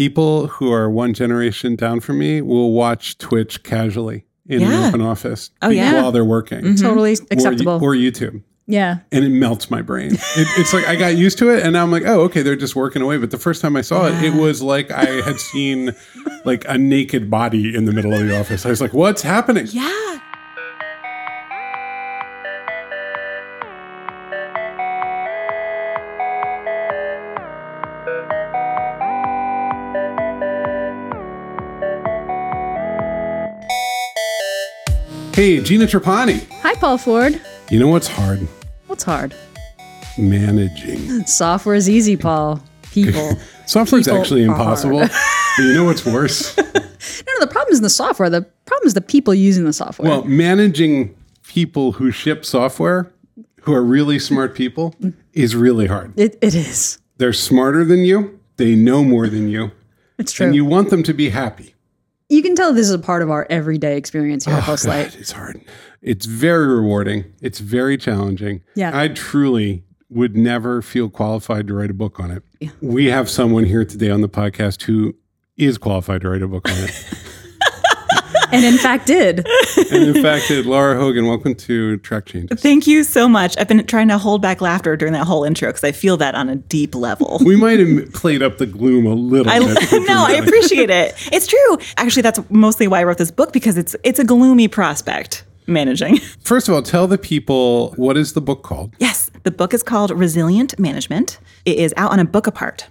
people who are one generation down from me will watch Twitch casually in an open office Oh, yeah. while they're working. Mm-hmm. Totally acceptable. Or, YouTube. yeah. And it melts my brain. It, it's like I got used to it and now I'm like, oh, okay, they're just working away. But the first time I saw it, it was like I had seen like a naked body in the middle of the office. I was like, what's happening? Yeah. Hey, Gina Trapani. Hi, Paul Ford. You know what's hard? What's hard? Managing. Software is easy, Paul. People. Software's People actually impossible. but you know what's worse? no, no, the problem isn't the software. The problem is the people using the software. Well, managing people who ship software who are really smart people is really hard. it, it is. They're smarter than you, they know more than you, It's true. and you want them to be happy. Can tell this is a part of our everyday experience here at Oh, Postlight. God, it's hard. It's very rewarding. It's very challenging. Yeah. I truly would never feel qualified to write a book on it. We have someone here today on the podcast who is qualified to write a book on it. And in fact, did. and in fact, uh, Lara Hogan, welcome to Track Changes. Thank you so much. I've been trying to hold back laughter during that whole intro because I feel that on a deep level. We might have played up the gloom a little I bit. no, I appreciate it. It's true. Actually, that's mostly why I wrote this book because it's it's a gloomy prospect managing. First of all, tell the people what is the book called Yes, the book is called Resilient Management. It is out on a book apart.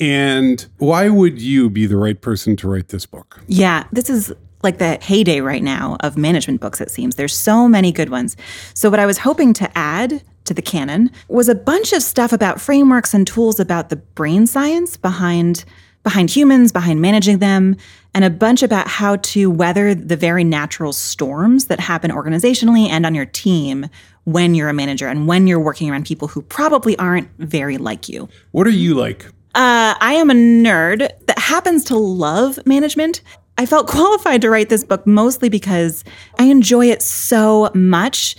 and why would you be the right person to write this book? Yeah, this is like the heyday right now of management books, it seems. There's so many good ones. So, what I was hoping to add to the canon was a bunch of stuff about frameworks and tools about the brain science behind behind humans, behind managing them, and a bunch about how to weather the very natural storms that happen organizationally and on your team when you're a manager and when you're working around people who probably aren't very like you. What are you like? Uh, I am a nerd that happens to love management. I felt qualified to write this book mostly because I enjoy it so much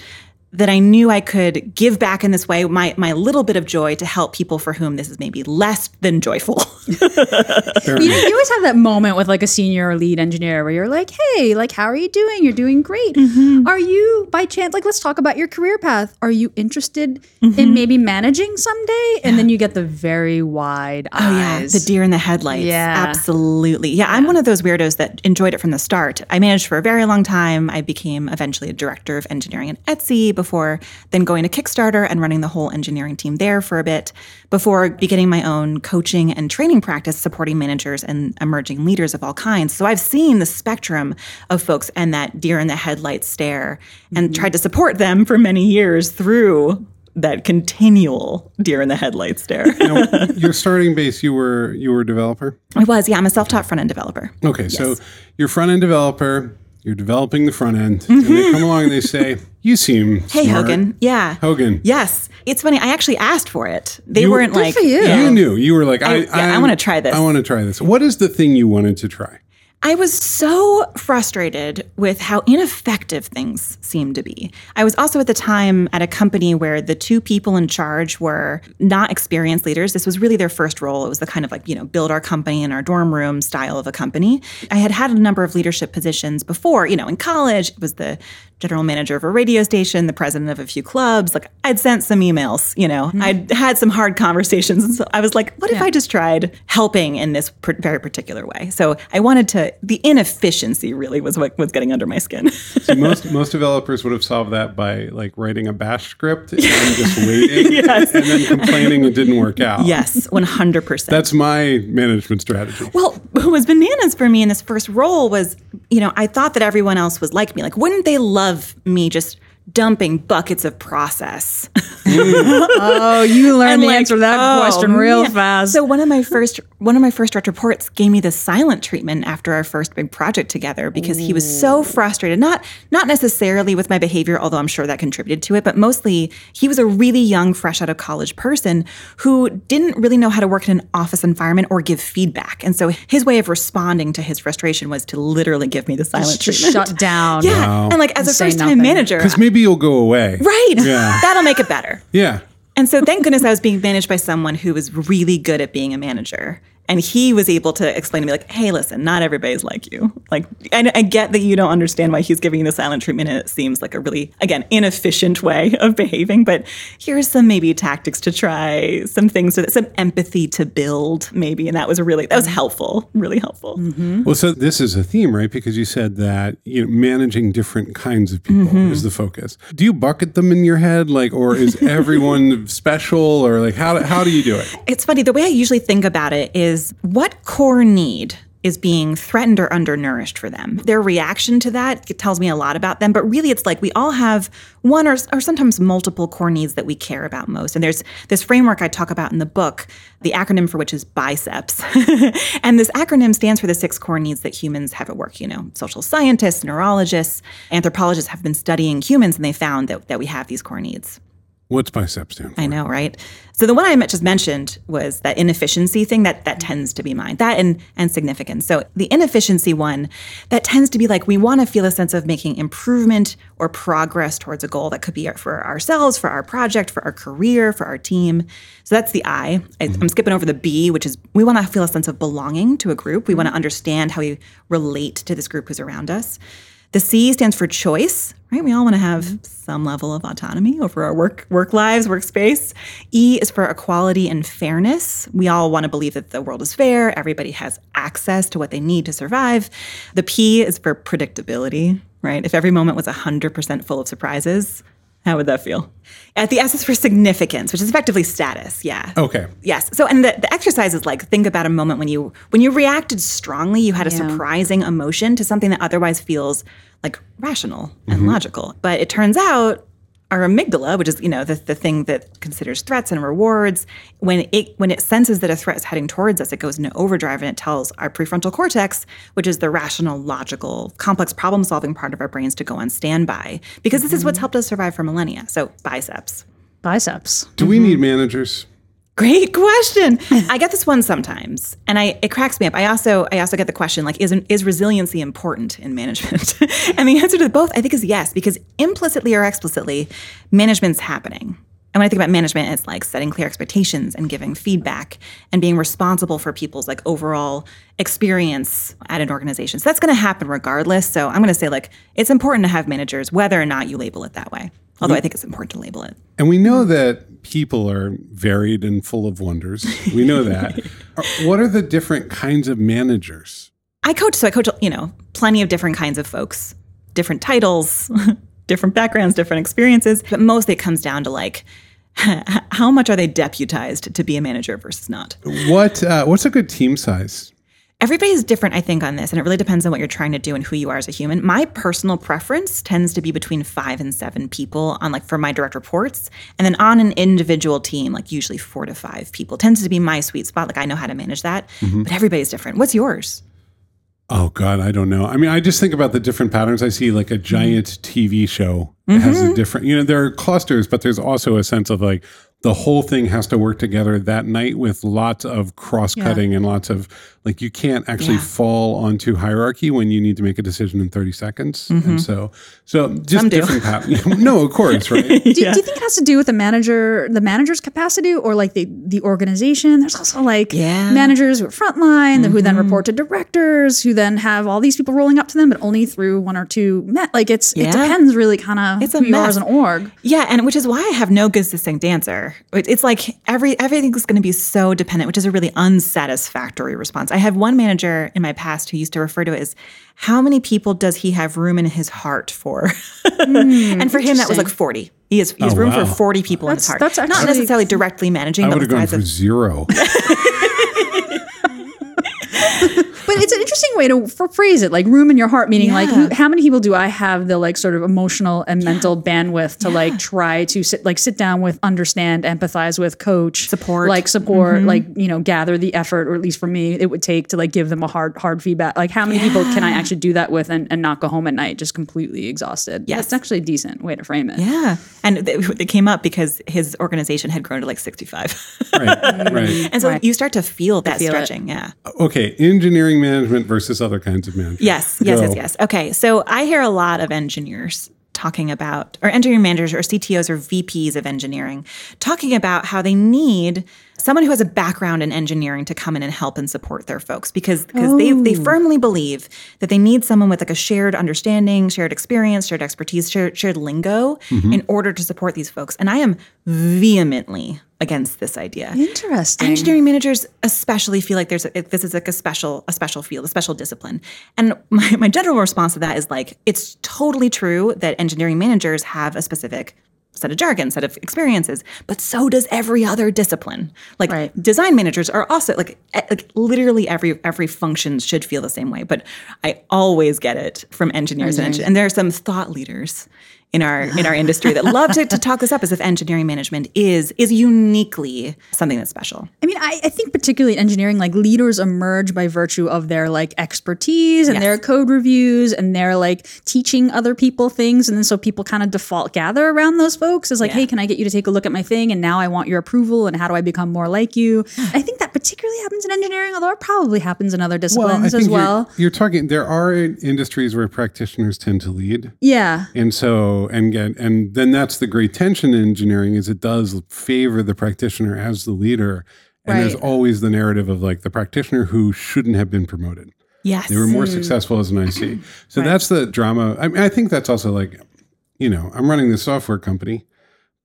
that I knew I could give back in this way my my little bit of joy to help people for whom this is maybe less than joyful. Fair You, enough. you always have that moment with like a senior or lead engineer where you're like, hey, like, how are you doing? You're doing great. Mm-hmm. Are you, by chance, like, let's talk about your career path. Are you interested Mm-hmm. in maybe managing someday? And then you get the very wide Oh yeah, the deer in the headlights. Yeah. absolutely. Yeah, I'm one of those weirdos that enjoyed it from the start. I managed for a very long time. I became eventually a director of engineering at Etsy before then going to Kickstarter and running the whole engineering team there for a bit before beginning my own coaching and training practice supporting managers and emerging leaders of all kinds. So I've seen the spectrum of folks and that deer in the headlights stare and mm-hmm. tried to support them for many years through that continual deer in the headlights stare. Now, your starting base, you were you were a developer. I was, yeah. I'm a self-taught front-end developer. Okay, so you're front end developer. You're developing the front end, and they come along and they say, "You seem Mm-hmm. Hey, smart." Hogan. Yeah. Hogan. Yes. It's funny. I actually asked for it. They You- weren't like, for you. Yeah. You knew. You were like, I, I- yeah, I wanna try this. I want to try this. What is the thing you wanted to try? I was so frustrated with how ineffective things seemed to be. I was also at the time at a company where the two people in charge were not experienced leaders. This was really their first role. It was the kind of like, you know, build our company in our dorm room style of a company. I had had a number of leadership positions before, you know, in college, it was the general manager of a radio station, the president of a few clubs. Like I'd sent some emails, you know, mm-hmm. I'd had some hard conversations. And so I was like, what if I just tried helping in this per- very particular way? So I wanted to, the inefficiency really was what was getting under my skin. See, most most developers would have solved that by like writing a bash script and just waiting, and then complaining it didn't work out. yes, 100%. That's my management strategy. Well, what was bananas for me in this first role was, you know, I thought that everyone else was like me. Like, wouldn't they love me just dumping buckets of process? oh, you learned the like, answer to that oh, question real man. fast. So one of my first one of my first direct reports gave me the silent treatment after our first big project together because he was so frustrated. Not not necessarily with my behavior, although I'm sure that contributed to it, but mostly he was a really young, fresh out of college person who didn't really know how to work in an office environment or give feedback. And so his way of responding to his frustration was to literally give me the silent just treatment. shut down. yeah. And like as a And say first time manager. Because maybe you'll go away. Right. Yeah. That'll make it better. Yeah. And so thank goodness I was being managed by someone who was really good at being a manager And he was able to explain to me, like, hey, listen, not everybody's like you. Like, I, I get that you don't understand why he's giving you the silent treatment, and it seems like a really, again, inefficient way of behaving. But here's some maybe tactics to try, some things, to, some empathy to build, maybe. And that was really, that was mm-hmm. helpful, really helpful. Mm-hmm. Well, so this is a theme, right? Because you said that you know managing different kinds of people mm-hmm. is the focus. Do you bucket them in your head, like, or is everyone special, or like how how do you do it? It's funny. The way I usually think about it is what core need is being threatened or undernourished for them. Their reaction to that tells me a lot about them. But really, it's like we all have one or, or sometimes multiple core needs that we care about most. And there's this framework I talk about in the book, the acronym for which is BICEPS. and this acronym stands for the six core needs that humans have at work. You know, social scientists, neurologists, anthropologists have been studying humans and they found that, that we have these core needs. What's biceps stand for? I know, right? So the one I just mentioned was that inefficiency thing that that tends to be mine. That and and significance. So the inefficiency one, that tends to be like we want to feel a sense of making improvement or progress towards a goal that could be for ourselves, for our project, for our career, for our team. So that's the I. I mm-hmm. I'm skipping over the B, which is we want to feel a sense of belonging to a group. We want to understand how we relate to this group who's around us. The C stands for choice, right? We all want to have some level of autonomy over our work work lives, workspace. E is for equality and fairness. We all want to believe that the world is fair, everybody has access to what they need to survive. The P is for predictability, right? If every moment was 100% full of surprises, how would that feel? At the S is for significance, which is effectively status. Yeah. Okay. Yes. So, and the, the exercise is like think about a moment when you when you reacted strongly, you had a surprising emotion to something that otherwise feels like rational and mm-hmm. logical. But it turns out our amygdala, which is you know the, the thing that considers threats and rewards, when it when it senses that a threat is heading towards us, it goes into overdrive and it tells our prefrontal cortex, which is the rational, logical, complex problem solving part of our brains, to go on standby because this is what's mm-hmm. helped us survive for millennia. So biceps. Biceps. Do we need mm-hmm. managers? Great question. I get this one sometimes, and I it cracks me up. I also I also get the question like, is is resiliency important in management? and the answer to both I think is yes, because implicitly or explicitly, management's happening. And when I think about management, it's like setting clear expectations and giving feedback and being responsible for people's like overall experience at an organization. So that's going to happen regardless. So I'm going to say like it's important to have managers, whether or not you label it that way. Although mm-hmm. I think it's important to label it. And we know that people are varied and full of wonders. We know that. What are the different kinds of managers? I coach, so I coach, you know, plenty of different kinds of folks, different titles, different backgrounds, different experiences. But mostly it comes down to like, how much are they deputized to be a manager versus not? What uh, what's a good team size? Everybody's different, I think, on this, and it really depends on what you're trying to do and who you are as a human. My personal preference tends to be between five and seven people on like for my direct reports, and then on an individual team, like usually four to five people tends to be my sweet spot. Like I know how to manage that, mm-hmm. but everybody's different. What's yours? Oh God, I don't know. I mean, I just think about the different patterns. I see like a mm-hmm. giant TV show that has a mm-hmm. different. You know, there are clusters, but there's also a sense of like the whole thing has to work together that night with lots of cross cutting and lots of like you can't actually Yeah. fall onto hierarchy when you need to make a decision in 30 seconds. And so, so just Some different patterns. no, of course, right? Do, do you think it has to do with the manager, the manager's capacity, or like the the organization? There's also like Yeah. Mm-hmm. managers who are frontline, who then report to directors, who then have all these people rolling up to them, but only through one or two. Met. Like it's it depends really, kind of It's a who you are as mess. an org. Yeah, and which is why I have no good succinct answer. It- It's like every everything's going to be so dependent, which is a really unsatisfactory response. I have one manager in my past who used to refer to it as how many people does he have room in his heart for? and for him, that was like forty. He has, he has Oh, room wow. for forty people in his heart. that's not necessarily directly managing, I but would have gone for of zero. But it's an interesting way to f- phrase it, like room in your heart, meaning like who, how many people do I have the like sort of emotional and mental bandwidth to like try to sit like sit down with, understand, empathize with, coach, Support. like support, mm-hmm. like you know, gather the effort, or at least for me, it would take to like give them a hard hard feedback. Like how many people can I actually do that with and, and not go home at night just completely exhausted? Yeah, it's actually a decent way to frame it. yeah, and th- it came up because his organization had grown to like sixty-five, right, right. and so you start to feel that feel it. stretching. Yeah. Okay, engineering management versus other kinds of management. Yes, yes, Go. yes, yes. Okay, so I hear a lot of engineers talking about, or engineering managers or CTOs or VPs of engineering, talking about how they need someone who has a background in engineering to come in and help and support their folks because because they they oh. firmly believe that they need someone with like a shared understanding, shared experience, shared expertise, shared, shared lingo mm-hmm. in order to support these folks. And I am vehemently against this idea. Interesting. Engineering managers especially feel like there's a, this is like a special a special field, a special discipline. And my, my general response to that is like it's totally true that engineering managers have a specific set of jargon, set of experiences, but so does every other discipline. Like Right. design managers are also like like literally every every function should feel the same way. But I always get it from engineers and, engi- and there are some thought leaders in our in our industry that love to, to talk this up as if engineering management is is uniquely something that's special. I mean, I, I think particularly in engineering, like leaders emerge by virtue of their like expertise and Yes. their code reviews and their like teaching other people things. And then so people kind of default gather around those folks as like, Yeah. hey, can I get you to take a look at my thing? And now I want your approval. And how do I become more like you? I think that particularly happens in engineering, although it probably happens in other disciplines as you're- well. You're, talking. There are industries where practitioners tend to lead, Yeah. and so and get and then that's the great tension in engineering is it does favor the practitioner as the leader, and there's always the narrative of like the practitioner who shouldn't have been promoted. Yes. They were more successful as an IC. So that's the drama. I mean, I think that's also like, you know, I'm running this software company,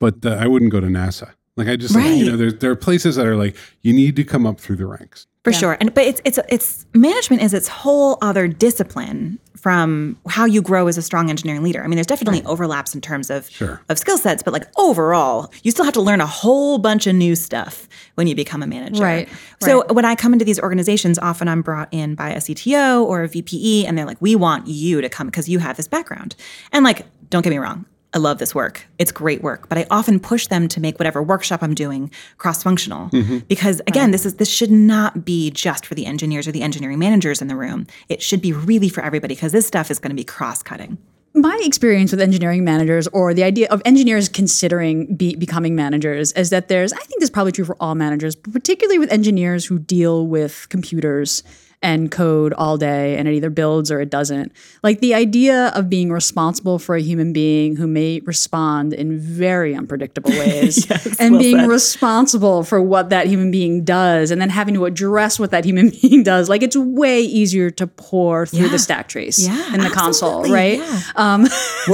but uh, I wouldn't go to NASA. Like I just, like, you know, there, there are places that are like, you need to come up through the ranks. For sure. And but it's it's it's management is its whole other discipline from how you grow as a strong engineering leader. I mean, there's definitely overlaps in terms of Sure. of skill sets, but like overall, you still have to learn a whole bunch of new stuff when you become a manager. Right, So when I come into these organizations, often I'm brought in by a CTO or a VPE, and they're like, "We want you to come because you have this background." And like, don't get me wrong. I love this work. It's great work, but I often push them to make whatever workshop I'm doing cross-functional mm-hmm. because again, this is this should not be just for the engineers or the engineering managers in the room. It should be really for everybody because this stuff is going to be cross-cutting. my experience with engineering managers or the idea of engineers considering be, becoming managers is that there's i think this is probably true for all managers but particularly with engineers who deal with computers and code all day and it either builds or it doesn't like the idea of being responsible for a human being who may respond in very unpredictable ways and well being said. responsible for what that human being does and then having to address what that human being does like it's way easier to pour through Yeah. the stack trace Yeah, in the console right yeah. um, Way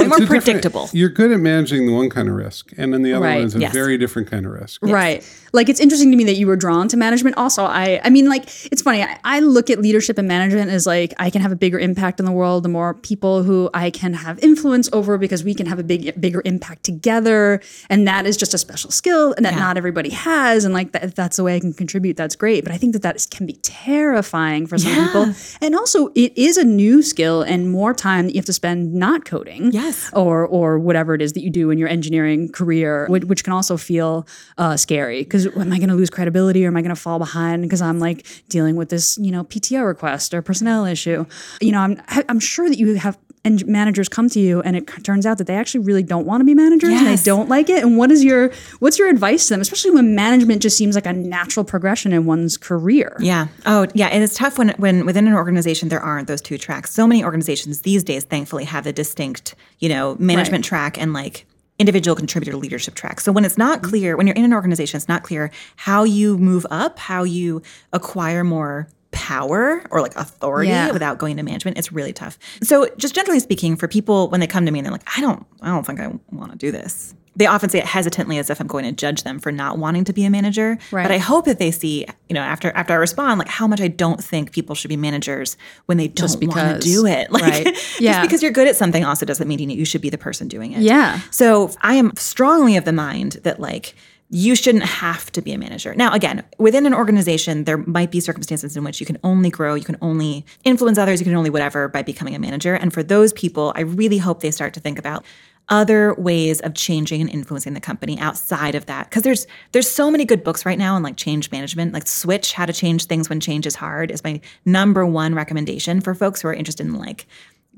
more It's a different- predictable. You're good at managing the one kind of risk, and then the other Right. one is a Yes. very different kind of risk. Right. Like it's interesting to me that you were drawn to management. Also, I I mean, like it's funny. I, I look at leadership and management as like I can have a bigger impact in the world. The more people who I can have influence over, because we can have a big bigger impact together, and that is just a special skill and that Yeah. not everybody has. And like that, if that's the way I can contribute, that's great. But I think that that is, can be terrifying for some Yeah. people. And also, it is a new skill and more time that you have to spend not coding Yes. or or whatever it is that you do in your engineering career, which, which can also feel uh, scary because am I going to lose credibility or am I going to fall behind because I'm like dealing with this you know PTO request or personnel issue? You know, I'm I'm sure that you have. And managers come to you, and it turns out that they actually really don't want to be managers, and they don't like it. And what is your what's your advice to them, especially when management just seems like a natural progression in one's career? Yeah. Oh, yeah. And it's tough when when within an organization there aren't those two tracks. So many organizations these days, thankfully, have a distinct, you know, management track and like individual contributor leadership track. So when it's not clear, when you're in an organization, it's not clear how you move up, how you acquire more power or like authority Yeah. without going to management it's really tough so just generally speaking for people when they come to me and they're like i don't i don't think i want to do this they often say it hesitantly as if i'm going to judge them for not wanting to be a manager Right. but i hope that they see you know after after i respond like how much i don't think people should be managers when they don't want to do it like Right. Yeah. just because you're good at something also doesn't mean you should be the person doing it Yeah. so I am strongly of the mind that like you shouldn't have to be a manager. Now, again, within an organization, there might be circumstances in which you can only grow, you can only influence others, you can only whatever by becoming a manager. And for those people, I really hope they start to think about other ways of changing and influencing the company outside of that because there's there's so many good books right now on like change management like switch how to change things when change is hard is my number one recommendation for folks who are interested in like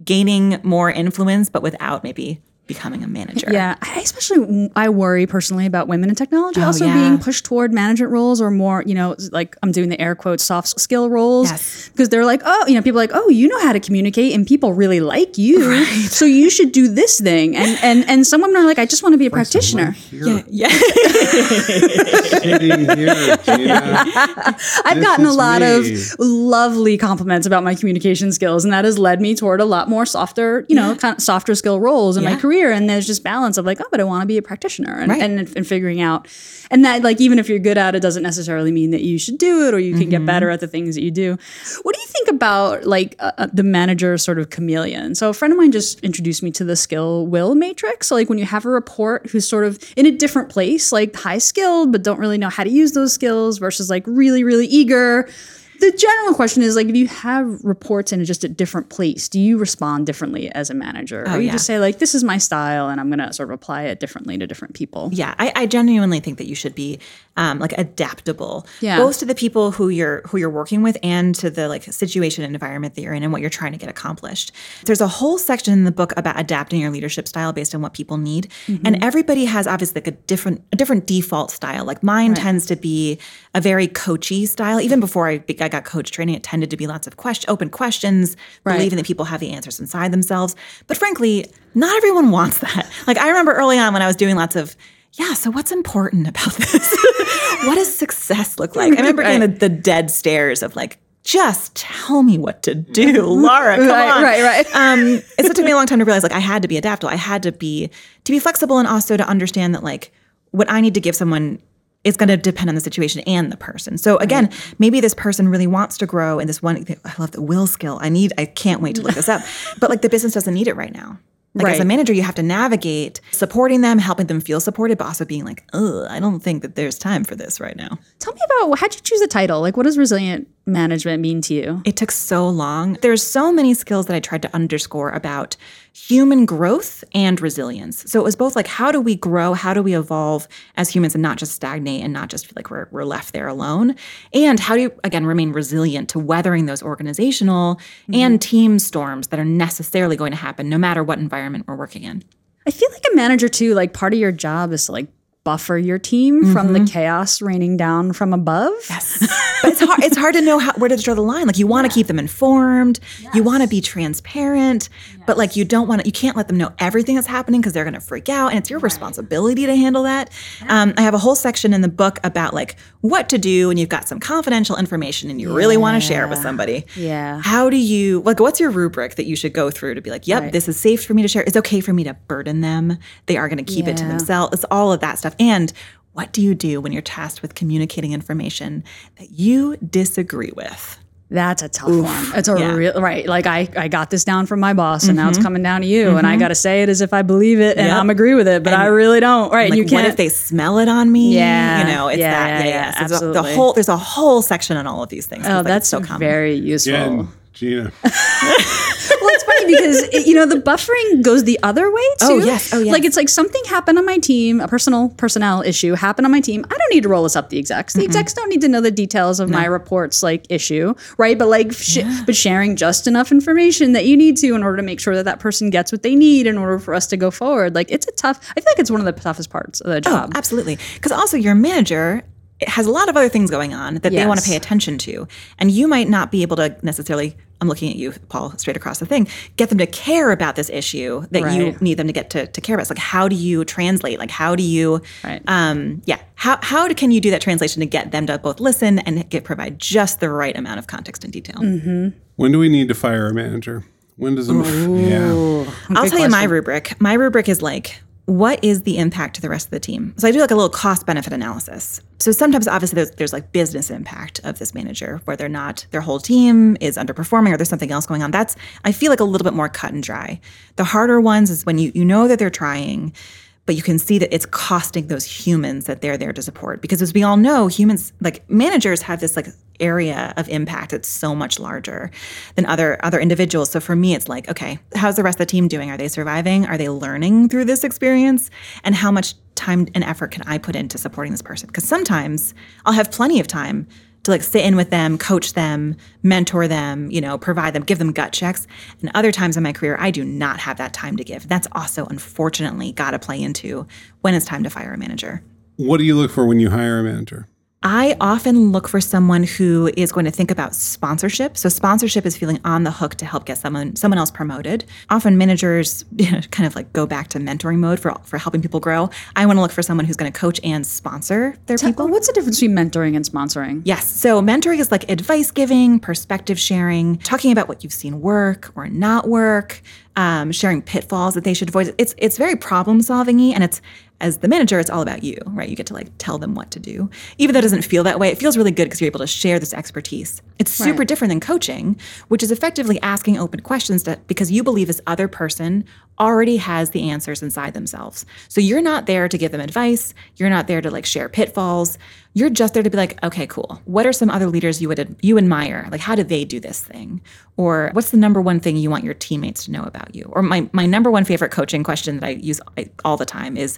gaining more influence but without maybe becoming a manager. Yeah, I especially I worry personally about women in technology oh, also yeah. being pushed toward management roles or more, you know, like I'm doing the air quotes soft skill roles Yes. because they're like, oh, you know, people are like, oh, you know how to communicate and people really like you, so you should do this thing. And and and some women are like, I just want to be a practitioner. Here, Yeah. sitting here, I've This gotten a lot me. of lovely compliments about my communication skills, and that has led me toward a lot more softer, you know, kind of softer skill roles in my Yeah. Career. And there's just balance of like, oh, but I want to be a practitioner, and, Right. and and figuring out, and that like even if you're good at it, doesn't necessarily mean that you should do it or you can Mm-hmm. get better at the things that you do. What do you think about like uh, uh, the manager sort of chameleon? So a friend of mine just introduced me to the skill will matrix. So like when you have a report who's sort of in a different place, like high skilled but don't really know how to use those skills versus like really really eager. The general question is like if you have reports in just a different place, do you respond differently as a manager? or you Oh, yeah. just say like this is my style and I'm going to sort of apply it differently to different people? Yeah, I, I genuinely think that you should be um, like adaptable, Yeah. both to the people who you're who you're working with and to the like situation and environment that you're in and what you're trying to get accomplished. There's a whole section in the book about adapting your leadership style based on what people need, and everybody has obviously like a different a different default style. Like mine tends to be a very coachy style. Even before I, be- I got coach training, it tended to be lots of question, open questions, Right. believing that people have the answers inside themselves. But frankly, not everyone wants that. Like I remember early on when I was doing lots of, yeah, so what's important about this? what does success look like? I remember getting the, the dead stares of like, just tell me what to do, Lara. Come Right, on. right, right. Um, it took me a long time to realize like I had to be adaptable. I had to be to be flexible and also to understand that like what I need to give someone is going to depend on the situation and the person. So again, maybe this person really wants to grow in this one. I love the will skill. I need. I can't wait to look this up. But like the business doesn't need it right now. Like as a manager, you have to navigate supporting them, helping them feel supported, but also being like, "Oh, I don't think that there's time for this right now." Tell me about how'd you choose the title? Like, what does resilient management mean to you? It took so long. There's so many skills that I tried to underscore about human growth and resilience. So it was both like how do we grow, how do we evolve as humans and not just stagnate and not just feel like we're, we're left there alone? And how do you again remain resilient to weathering those organizational mm-hmm. and team storms that are necessarily going to happen no matter what environment we're working in? I feel like a manager too, like part of your job is to like buffer your team from the chaos raining down from above. Yes. but it's hard. It's hard to know how, where to draw the line. Like you want to keep them informed, you want to be transparent, but like you don't want to. You can't let them know everything that's happening because they're going to freak out, and it's your responsibility to handle that. Um, I have a whole section in the book about like what to do when you've got some confidential information and you really want to share it with somebody. Yeah. How do you like? What's your rubric that you should go through to be like, yep, this is safe for me to share. It's okay for me to burden them. They are going to keep it to themselves. It's all of that stuff. And what do you do when you're tasked with communicating information that you disagree with? That's a tough one. It's a Yeah. Mm-hmm. real right. Like I, I got this down from my boss, and now it's coming down to you, and I got to say it as if I believe it and Yep. I'm agree with it, but I really don't. Right? Like, you can't. What if they smell it on me? Yeah. you know, it's Yeah, that. yeah, Yeah, yeah. yeah, So there's a- the whole there's a whole section on all of these things. oh, like, that's so common. very useful. Jen, Gina. funny because it, you know the buffering goes the other way oh, too. Oh, yes. Oh, yes. Like it's like something happened on my team, a personal personnel issue happened on my team. I don't need to roll this up the execs. The execs don't need to know the details of my reports like issue, right? But like, sh- but sharing just enough information that you need to in order to make sure that that person gets what they need in order for us to go forward. Like it's a tough. I feel like it's one of the toughest parts of the oh, job. Oh, absolutely. Because also your manager has a lot of other things going on that they want to pay attention to. And you might not be able to necessarily, I'm looking at you, Paul, straight across the thing, get them to care about this issue that you need them to get to, to care about. It's like, how do you translate? Like, how do you, Right. um, yeah, how, how can you do that translation to get them to both listen and get provide just the right amount of context and detail? When do we need to fire a manager? When does it? Yeah. I'll tell you my rubric. My rubric is like, what is the impact to the rest of the team? So I do like a little cost benefit analysis. So sometimes, obviously, there's, there's like business impact of this manager where they're not, their whole team is underperforming or there's something else going on. That's, I feel like a little bit more cut and dry. The harder ones is when you, you know that they're trying, but you can see that it's costing those humans that they're there to support. Because as we all know, humans, like managers have this like area of impact that's so much larger than other other individuals. So for me, it's like, okay, how's the rest of the team doing? Are they surviving? Are they learning through this experience? And how much time and effort can I put into supporting this person? Because sometimes I'll have plenty of time to like sit in with them, coach them, mentor them, you know, provide them, give them gut checks. And other times in my career, I do not have that time to give. That's also unfortunately got to play into when it's time to fire a manager. What do you look for when you hire a manager? I often look for someone who is going to think about sponsorship. So sponsorship is feeling on the hook to help get someone someone else promoted. Often managers you know, kind of like go back to mentoring mode for for helping people grow. I want to look for someone who's going to coach and sponsor their people. What's the difference between mentoring and sponsoring? Yes. So mentoring is like advice giving, perspective sharing, talking about what you've seen work or not work, um, sharing pitfalls that they should avoid. It's it's very problem solving and it's as the manager, it's all about you, right? You get to like tell them what to do. Even though it doesn't feel that way, it feels really good because you're able to share this expertise. It's super Right. different than coaching, which is effectively asking open questions that because you believe this other person already has the answers inside themselves. So you're not there to give them advice. You're not there to like share pitfalls. You're just there to be like, okay, cool. What are some other leaders you would you admire? Like, how do they do this thing? Or what's the number one thing you want your teammates to know about you? Or my my number one favorite coaching question that I use all the time is,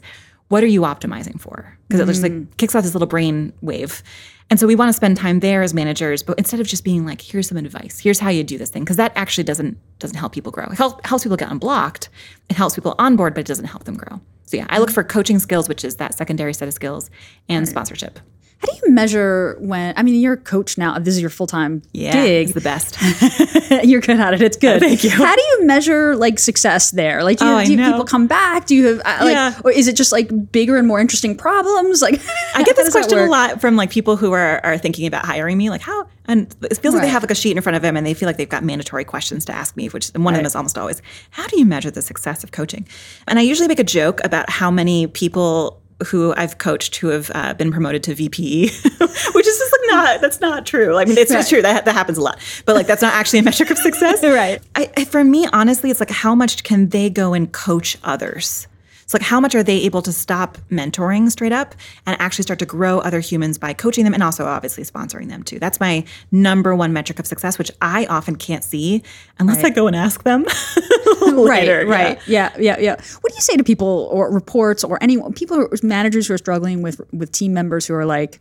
what are you optimizing for? Because it just like mm. kicks off this little brain wave. And so we want to spend time there as managers, but instead of just being like, here's some advice, here's how you do this thing, because that actually doesn't doesn't help people grow. It help, helps people get unblocked, it helps people onboard, but it doesn't help them grow. So yeah, I look mm. for coaching skills, which is that secondary set of skills, and sponsorship. How do you measure when? I mean, you're a coach now. This is your full time Yeah, gig. it's the best. you're good at it. It's good. Thank you. How do you measure like success there? Like, do, you, Oh, do people come back? Do you have uh, like, Yeah. or is it just like bigger and more interesting problems? Like, I get this question a lot from like people who are are thinking about hiring me, like how and it feels like they have like a sheet in front of them and they feel like they've got mandatory questions to ask me, which and one of them is almost always, how do you measure the success of coaching? And I usually make a joke about how many people who I've coached who have uh, been promoted to VP, which is just like not that's not true. I mean, it's, it's true that that happens a lot, but like that's not actually a metric of success, Right. I, I, for me, honestly, it's like how much can they go and coach others? It's like how much are they able to stop mentoring straight up and actually start to grow other humans by coaching them and also obviously sponsoring them too. That's my number one metric of success, which I often can't see unless I go and ask them. later, right, right, yeah. yeah, yeah, What do you say to people or reports or anyone, people, managers who are struggling with with team members who are like,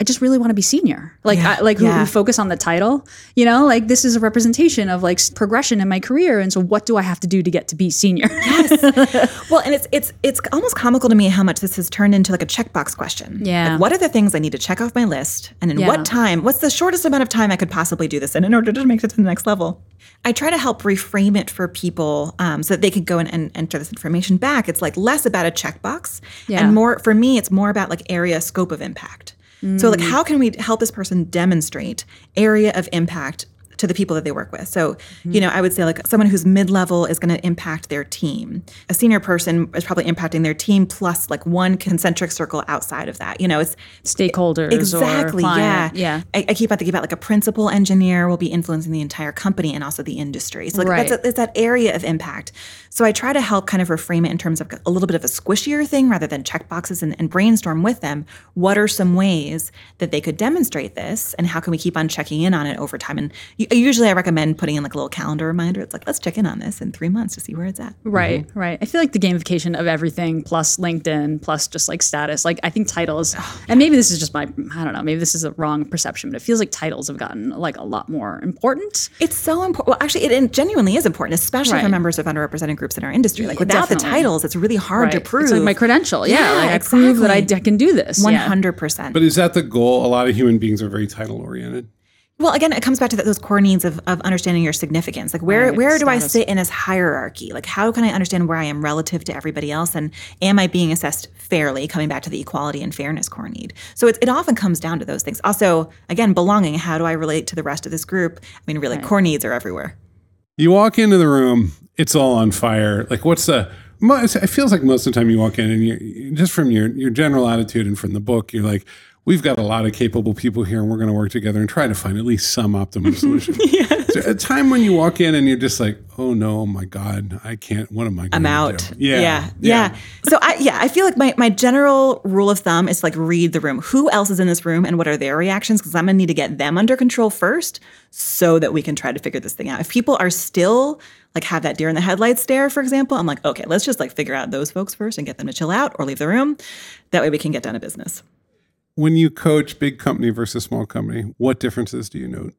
I just really want to be senior, like, Yeah, I, like yeah. who focus on the title. You know, like this is a representation of like progression in my career, and so what do I have to do to get to be senior? Yes. Well, and it's it's it's almost comical to me how much this has turned into like a checkbox question. Yeah. Like, what are the things I need to check off my list, and in Yeah. what time? What's the shortest amount of time I could possibly do this in in order to make it to the next level? I try to help reframe it for people um, so that they could go and, and enter this information back. It's like less about a checkbox Yeah. and more for me. It's more about like area scope of impact. So like, mm. how can we help this person demonstrate area of impact? To the people that they work with. So, you mm-hmm. know, I would say like someone who's mid level is going to impact their team. A senior person is probably impacting their team plus like one concentric circle outside of that. You know, it's Stakeholders, exactly yeah yeah. I, I keep on thinking about like a principal engineer will be influencing the entire company and also the industry so like Right. that's a, it's that area of impact so i try to help kind of reframe it in terms of a little bit of a squishier thing rather than check boxes and, and brainstorm with them what are some ways that they could demonstrate this and how can we keep on checking in on it over time and u- usually i recommend putting in like a little calendar reminder it's like let's check in on this in three months to see where it's at Right, mm-hmm. right. I feel like the gamification of everything plus LinkedIn plus just like status. Like I think titles, oh, and maybe this is just my I don't know. Maybe this is a wrong perception, but it feels like titles have gotten like a lot more important. It's so important. Well, actually, it, it genuinely is important, especially for members of underrepresented groups in our industry. Like without the titles, it's really hard to prove. It's like my credential. Yeah, Yeah, like I prove that I. I can do this. Hundred percent. But is that the goal? A lot of human beings are very title oriented. Well, again, it comes back to that, those core needs of, of understanding your significance. Like, where Right, where do I sit in this hierarchy? Like, how can I understand where I am relative to everybody else, and am I being assessed fairly? Coming back to the equality and fairness core need. So it, it often comes down to those things. Also, again, belonging. How do I relate to the rest of this group? I mean, really, core needs are everywhere. You walk into the room, it's all on fire. Like, what's the? It feels like most of the time you walk in, and you just from your your general attitude and from the book, you're like, we've got a lot of capable people here, and we're going to work together and try to find at least some optimum solution. There a time when you walk in and you're just like, oh no, oh my God, I can't. What am I? I'm out. do? Yeah. yeah. So I yeah, I feel like my, my general rule of thumb is like read the room. Who else is in this room and what are their reactions? Because I'm gonna need to get them under control first so that we can try to figure this thing out. If people are still like have that deer in the headlights stare, for example, I'm like, okay, let's just like figure out those folks first and get them to chill out or leave the room. That way we can get down to business. When you coach big company versus small company, what differences do you note?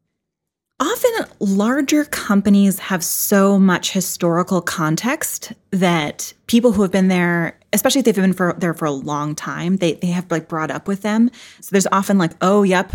Often, larger companies have so much historical context that people who have been there, especially if they've been for, there for a long time, they, they have like brought up with them. So there's often like, oh, yep,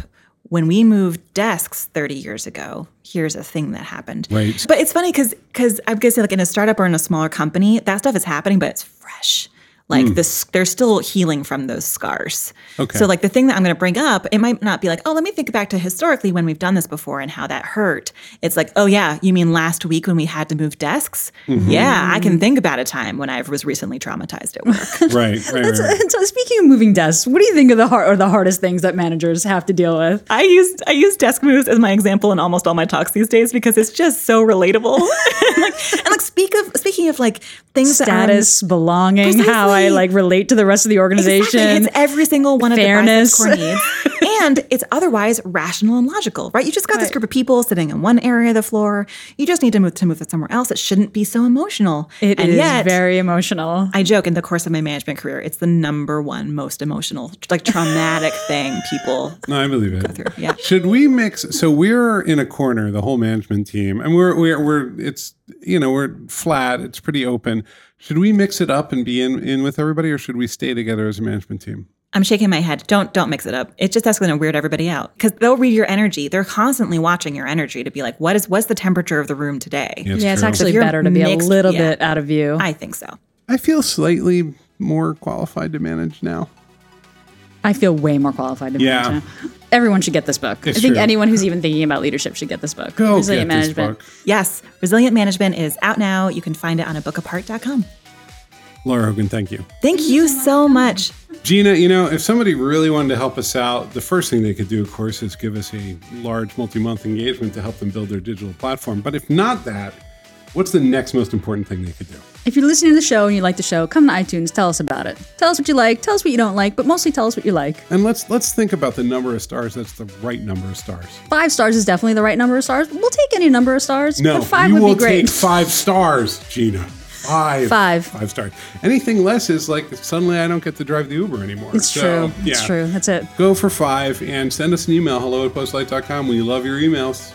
when we moved desks 30 years ago, here's a thing that happened. Right. But it's funny because because I'm gonna say like in a startup or in a smaller company, that stuff is happening, but it's fresh. Like hmm. this, they're still healing from those scars. Okay. So like the thing that I'm going to bring up, it might not be like, oh, let me think back to historically when we've done this before and how that hurt. It's like, oh yeah, you mean last week when we had to move desks? Mm-hmm. Yeah, I can think about a time when I was recently traumatized at work. Right, right, right. right. And so speaking of moving desks, what do you think of the hard or the hardest things that managers have to deal with? I use I use desk moves as my example in almost all my talks these days because it's just so relatable. and, like, and like speak of speaking of like things that Status, belonging, how I like relate to the rest of the organization. Exactly. It's every single one of Fairness. the needs. and it's otherwise rational and logical, right? You just got this group of people sitting in one area of the floor. You just need to move to move it somewhere else. It shouldn't be so emotional. It and is yet, very emotional. I joke in the course of my management career, it's the number one most emotional, like traumatic thing people No, I believe it. through. Yeah. Should we mix? So we're in a corner, the whole management team, and we're we're we're it's you know we're flat. It's pretty open. Should we mix it up and be in in with everybody, or should we stay together as a management team? I'm shaking my head. Don't don't mix it up. It's just that's going to weird everybody out because they'll read your energy. They're constantly watching your energy to be like, what is what's the temperature of the room today? It's yeah, it's actually you're better to be mixed- a little yeah. bit out of view. I think so. I feel slightly more qualified to manage now. I feel way more qualified to Yeah. manage. now. Everyone should get this book. It's I think true. anyone who's even thinking about leadership should get this book. Go Resilient get this book. Yes, Resilient Management is out now. You can find it on a bookapart.com. Lara Hogan, thank you. Thank you so much. Gina, you know, if somebody really wanted to help us out, the first thing they could do, of course, is give us a large multi month engagement to help them build their digital platform. But if not that, what's the next most important thing they could do? If you're listening to the show and you like the show, come to iTunes, tell us about it. Tell us what you like, tell us what you don't like, but mostly tell us what you like. And let's let's think about the number of stars that's the right number of stars. Five stars is definitely the right number of stars. We'll take any number of stars. No, but five you would will be great. take five stars, Gina. Five. Five. Five stars. Anything less is like suddenly I don't get to drive the Uber anymore. it's So, true. It's true. That's it. Go for five and send us an email, hello at postlight.com. We love your emails.